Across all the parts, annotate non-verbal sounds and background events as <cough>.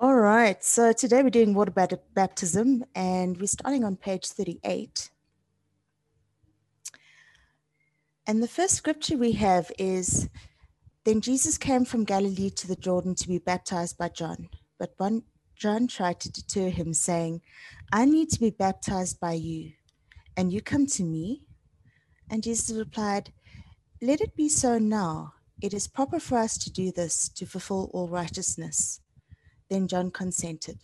All right. So today we're doing water baptism and we're starting on page 38. And the first scripture we have is Then Jesus came from Galilee to the Jordan to be baptized by John. But John tried to deter him, saying, I need to be baptized by you, and you come to me? And Jesus replied, Let it be so now. It is proper for us to do this to fulfill all righteousness. Then John consented.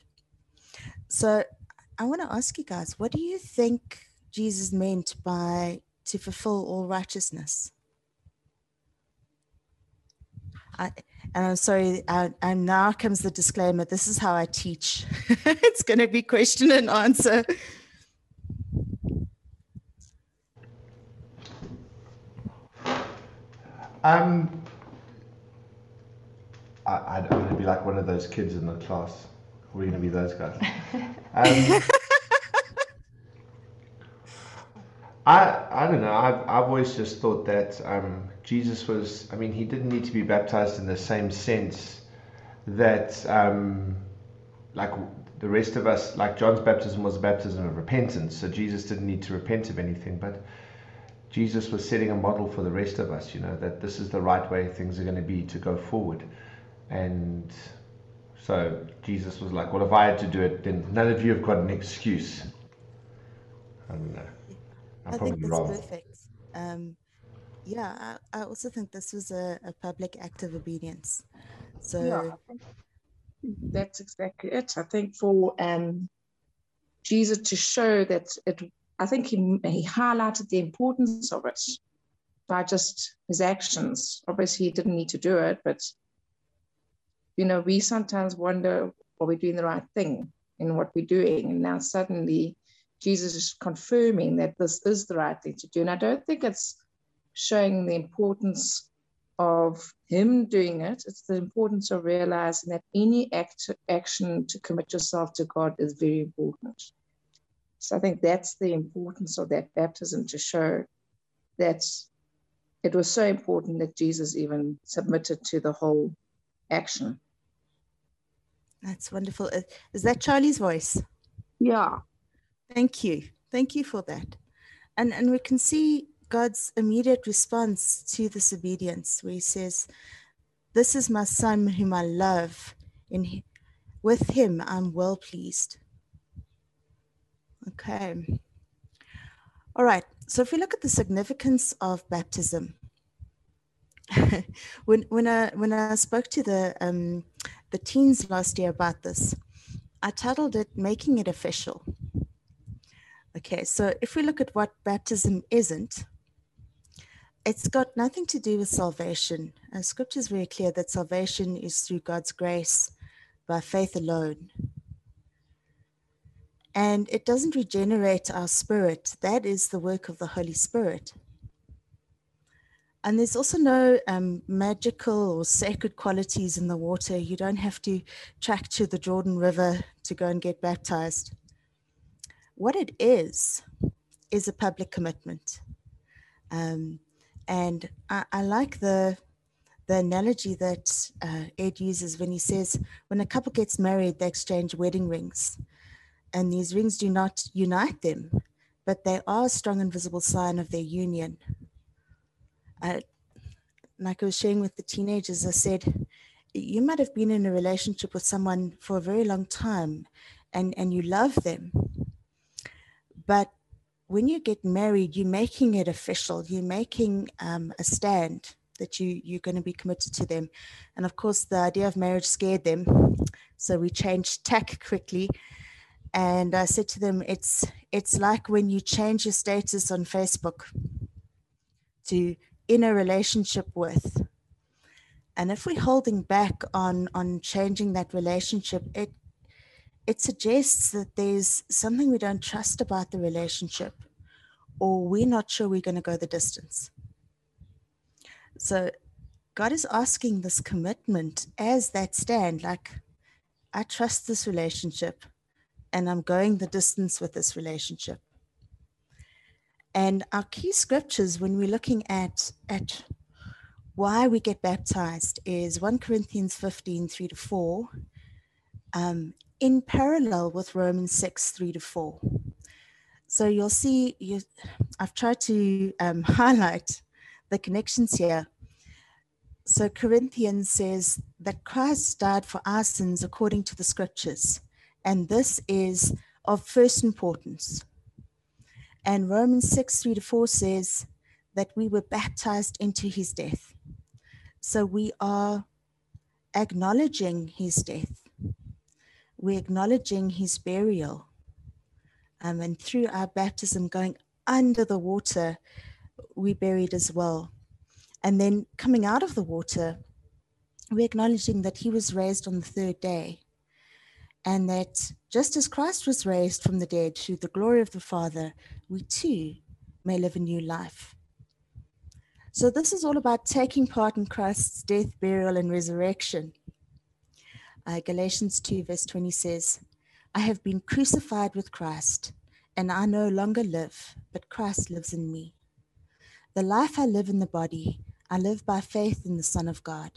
So I want to ask you guys, what do you think Jesus meant by to fulfill all righteousness? I, and I'm sorry, I, and now comes the disclaimer. This is how I teach. <laughs> it's going to be question and answer. Um, I, am going to be like one of those kids in the class. We're going to be those guys. <laughs> Um, I I don't know. I've I've always just thought that um, Jesus was. I mean, he didn't need to be baptized in the same sense that um, like the rest of us, like John's baptism was a baptism of repentance. So Jesus didn't need to repent of anything, but Jesus was setting a model for the rest of us. You know that this is the right way things are going to be to go forward. And so Jesus was like, well, if I had to do it, then none of you have got an excuse. I don't know. i think that's wrong. perfect. Um, yeah, I, I, also think this was a, a public act of obedience. So yeah, that's exactly it. I think for um, Jesus to show that it, I think he, he highlighted the importance of it by just his actions. Obviously, he didn't need to do it, but you know, we sometimes wonder, are we doing the right thing in what we're doing? And now suddenly Jesus is confirming that this is the right thing to do. And I don't think it's showing the importance of him doing it. It's the importance of realizing that any act, action to commit yourself to God is very important. So I think that's the importance of that baptism to show that it was so important that Jesus even submitted to the whole action. That's wonderful. Uh, is that Charlie's voice? Yeah. Thank you. Thank you for that. And and we can see God's immediate response to this obedience, where He says, "This is my Son, whom I love. In with Him, I'm well pleased." Okay. All right. So if we look at the significance of baptism, <laughs> when when I when I spoke to the um, the teens last year about this, I titled it "Making It Official." Okay, so if we look at what baptism isn't, it's got nothing to do with salvation. And scripture is very clear that salvation is through God's grace by faith alone. And it doesn't regenerate our spirit, that is the work of the Holy Spirit. And there's also no um, magical or sacred qualities in the water. You don't have to track to the Jordan River to go and get baptized. What it is, is a public commitment. Um, and I, I, like the, the analogy that uh, Ed uses when he says, when a couple gets married, they exchange wedding rings. And these rings do not unite them, but they are a strong and visible sign of their union I, like I was sharing with the teenagers, I said, you might have been in a relationship with someone for a very long time and, and you love them. But when you get married, you're making it official, you're making um, a stand that you, you're going to be committed to them. And of course, the idea of marriage scared them. So we changed tack quickly. And I said to them, it's, it's like when you change your status on Facebook to in a relationship with. And if we're holding back on, on changing that relationship, it it suggests that there's something we don't trust about the relationship, or we're not sure we're going to go the distance. So God is asking this commitment as that stand, like, I trust this relationship and I'm going the distance with this relationship. And our key scriptures when we're looking at, at why we get baptized is 1 Corinthians 15, 3 to 4. um, in parallel with Romans 6 3 to 4. So you'll see, you, I've tried to um, <laughs> highlight the connections here. So Corinthians says that Christ died for our sins according to the scriptures, and this is of first importance. And Romans 6 3 to 4 says that we were baptized into his death. So we are acknowledging his death, we're acknowledging his burial. Um, and through our baptism, going under the water, we buried as well. And then coming out of the water, we're acknowledging that he was raised on the third day. And that just as Christ was raised from the dead through the glory of the Father, we too may live a new life. So, this is all about taking part in Christ's death, burial, and resurrection. Uh, Galatians 2, verse 20 says, I have been crucified with Christ, and I no longer live, but Christ lives in me. The life I live in the body, I live by faith in the Son of God,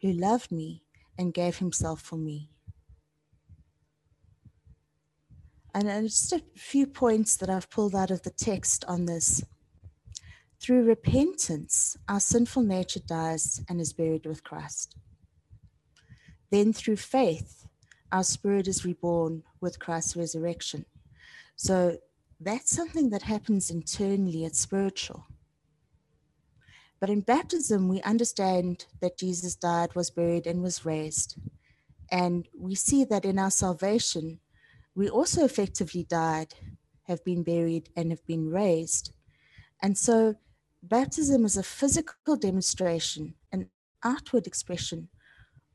who loved me and gave himself for me. And just a few points that I've pulled out of the text on this. Through repentance, our sinful nature dies and is buried with Christ. Then, through faith, our spirit is reborn with Christ's resurrection. So, that's something that happens internally, it's spiritual. But in baptism, we understand that Jesus died, was buried, and was raised. And we see that in our salvation, we also effectively died, have been buried, and have been raised. And so baptism is a physical demonstration, an outward expression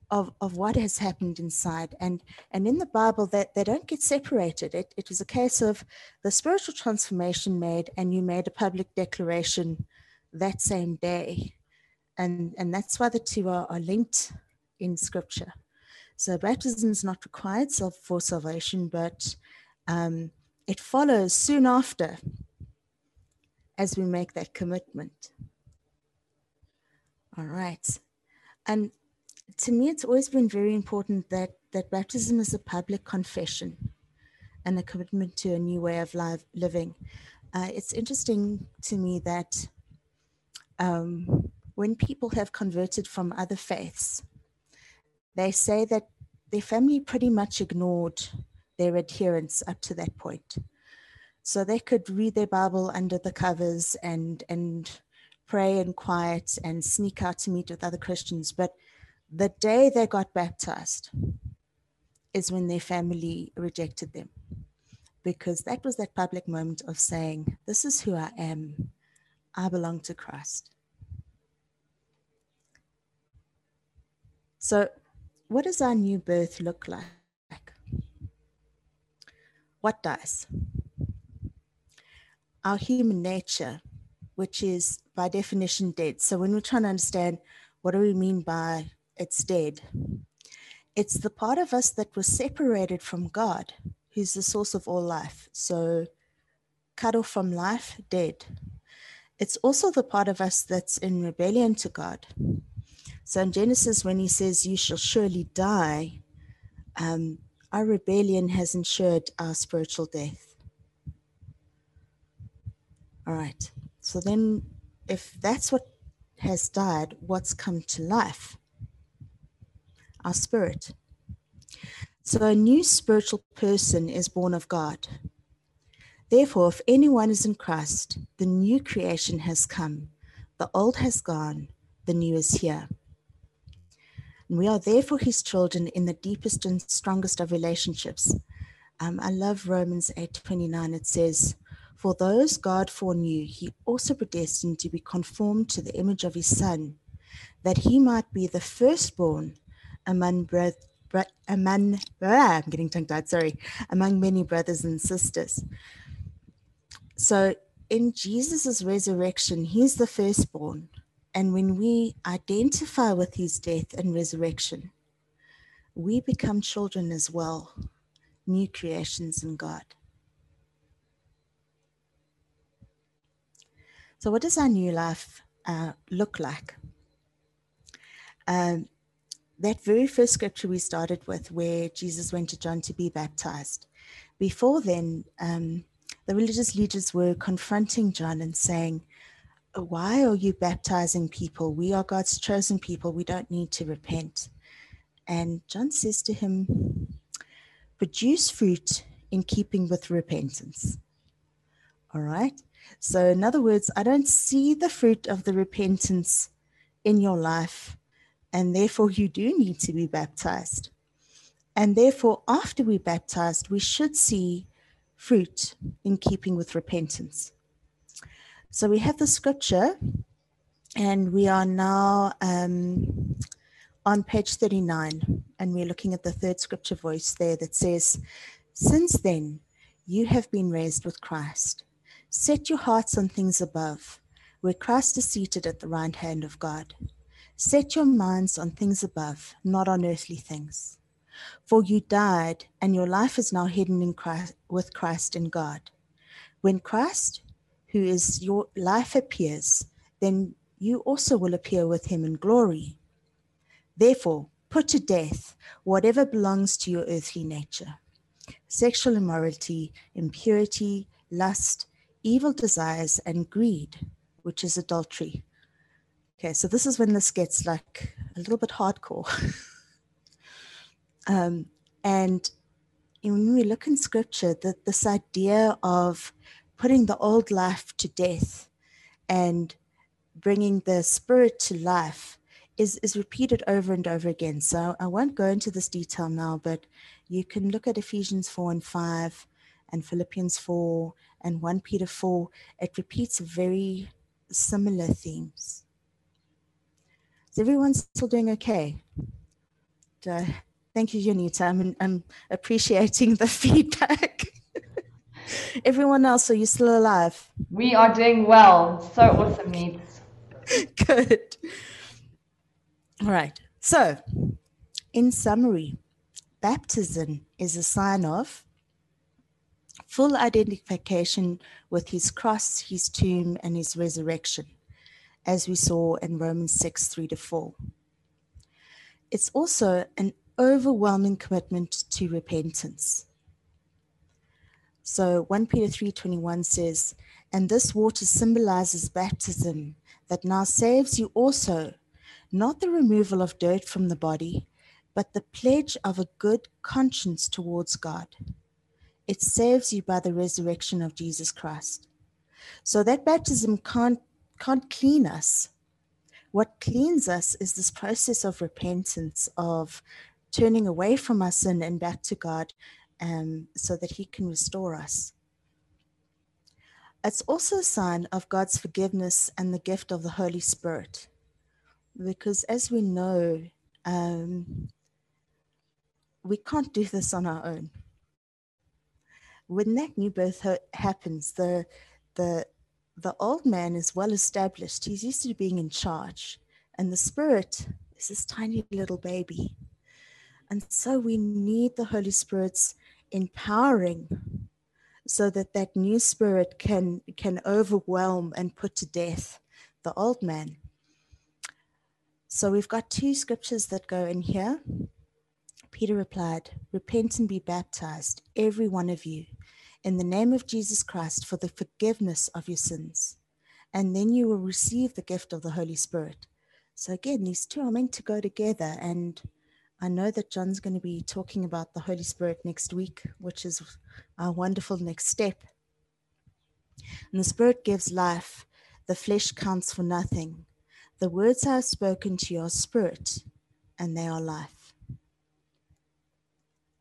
of, of what has happened inside. And, and in the Bible, that they, they don't get separated. It, it was a case of the spiritual transformation made, and you made a public declaration that same day. And, and that's why the two are, are linked in scripture. So baptism is not required for salvation, but um, it follows soon after as we make that commitment. All right. And to me, it's always been very important that, that baptism is a public confession and a commitment to a new way of life, living. Uh, it's interesting to me that um, when people have converted from other faiths, they say that their family pretty much ignored their adherence up to that point. So they could read their Bible under the covers and and pray in quiet and sneak out to meet with other Christians. But the day they got baptized is when their family rejected them. Because that was that public moment of saying, This is who I am. I belong to Christ. So, what does our new birth look like? What does? Our human nature, which is by definition dead. So, when we're trying to understand what do we mean by it's dead, it's the part of us that was separated from God, who's the source of all life. So, cut off from life, dead. It's also the part of us that's in rebellion to God. So in Genesis, when he says, You shall surely die, um, our rebellion has ensured our spiritual death. All right. So then, if that's what has died, what's come to life? Our spirit. So a new spiritual person is born of God. Therefore, if anyone is in Christ, the new creation has come, the old has gone, the new is here. And we are therefore his children in the deepest and strongest of relationships. Um, I love Romans 8:29. It says, For those God foreknew, he also predestined to be conformed to the image of his son, that he might be the firstborn among brothers among ah, I'm getting tongue tied, sorry, among many brothers and sisters. So in Jesus' resurrection, he's the firstborn. And when we identify with his death and resurrection, we become children as well, new creations in God. So, what does our new life uh, look like? Um, that very first scripture we started with, where Jesus went to John to be baptized, before then, um, the religious leaders were confronting John and saying, Why are you baptizing people? We are God's chosen people. We don't need to repent. And John says to him, Produce fruit in keeping with repentance. All right. So, in other words, I don't see the fruit of the repentance in your life, and therefore you do need to be baptized. And therefore, after we're baptized, we should see fruit in keeping with repentance. So we have the scripture, and we are now um, on page 39, and we're looking at the third scripture voice there that says, Since then, you have been raised with Christ. Set your hearts on things above, where Christ is seated at the right hand of God. Set your minds on things above, not on earthly things. For you died, and your life is now hidden in Christ, with Christ in God. When Christ, who is your life, appears, then you also will appear with him in glory. Therefore, put to death whatever belongs to your earthly nature sexual immorality, impurity, lust, evil desires, and greed, which is adultery. Okay, so this is when this gets like a little bit hardcore. <laughs> um, and when we look in scripture, that this idea of putting the old life to death and bringing the spirit to life is, is repeated over and over again. So I won't go into this detail now, but you can look at Ephesians 4 and 5 and Philippians 4 and 1 Peter 4. It repeats very similar themes. Is everyone still doing okay? thank you, Janita. I'm, I'm appreciating the <laughs> feedback. Everyone else, are you still alive? We are doing well. So awesome, Needs. <laughs> Good. All right. So, in summary, baptism is a sign of full identification with his cross, his tomb, and his resurrection, as we saw in Romans 6 3 to 4. It's also an overwhelming commitment to repentance. So 1 Peter 3:21 says, "And this water symbolizes baptism that now saves you also, not the removal of dirt from the body, but the pledge of a good conscience towards God. It saves you by the resurrection of Jesus Christ. So that baptism can't can't clean us. What cleans us is this process of repentance, of turning away from our sin and back to God um, so that He can restore us. It's also a sign of God's forgiveness and the gift of the Holy Spirit. Because as we know, um, we can't do this on our own. When that new birth happens, the, the, the old man is well established. He's used to being in charge. And the spirit is this tiny little baby. And so we need the Holy Spirit's empowering so that that new spirit can can overwhelm and put to death the old man. So we've got two scriptures that go in here. Peter replied repent and be baptized every one of you in the name of jesus christ for the forgiveness of your sins and then you will receive the gift of the holy spirit. So again these two are meant to go together and I know that John's going to be talking about the Holy Spirit next week, which is our wonderful next step. And the Spirit gives life, the flesh counts for nothing. The words I have spoken to your spirit, and they are life.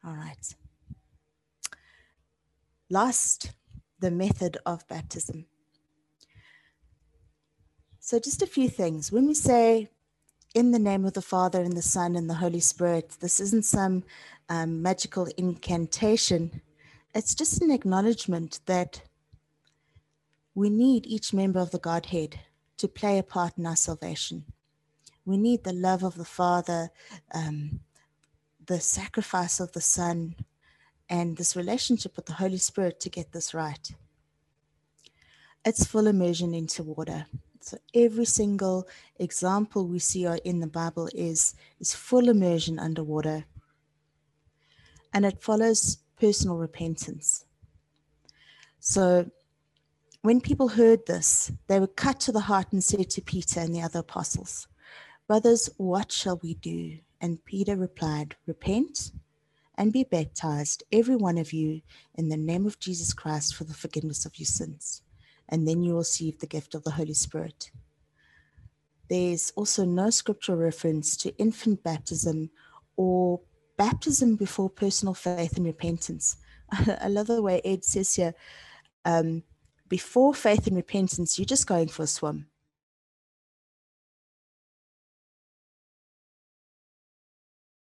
All right. Last, the method of baptism. So, just a few things. When we say in the name of the Father and the Son and the Holy Spirit. This isn't some um, magical incantation. It's just an acknowledgement that we need each member of the Godhead to play a part in our salvation. We need the love of the Father, um, the sacrifice of the Son, and this relationship with the Holy Spirit to get this right. It's full immersion into water. So every single example we see in the Bible is, is full immersion underwater. And it follows personal repentance. So when people heard this, they were cut to the heart and said to Peter and the other apostles, Brothers, what shall we do? And Peter replied, Repent and be baptized, every one of you, in the name of Jesus Christ for the forgiveness of your sins, and then you will receive the gift of the Holy Spirit. There's also no scriptural reference to infant baptism or baptism before personal faith and repentance. <laughs> I love the way Ed says here um, before faith and repentance, you're just going for a swim.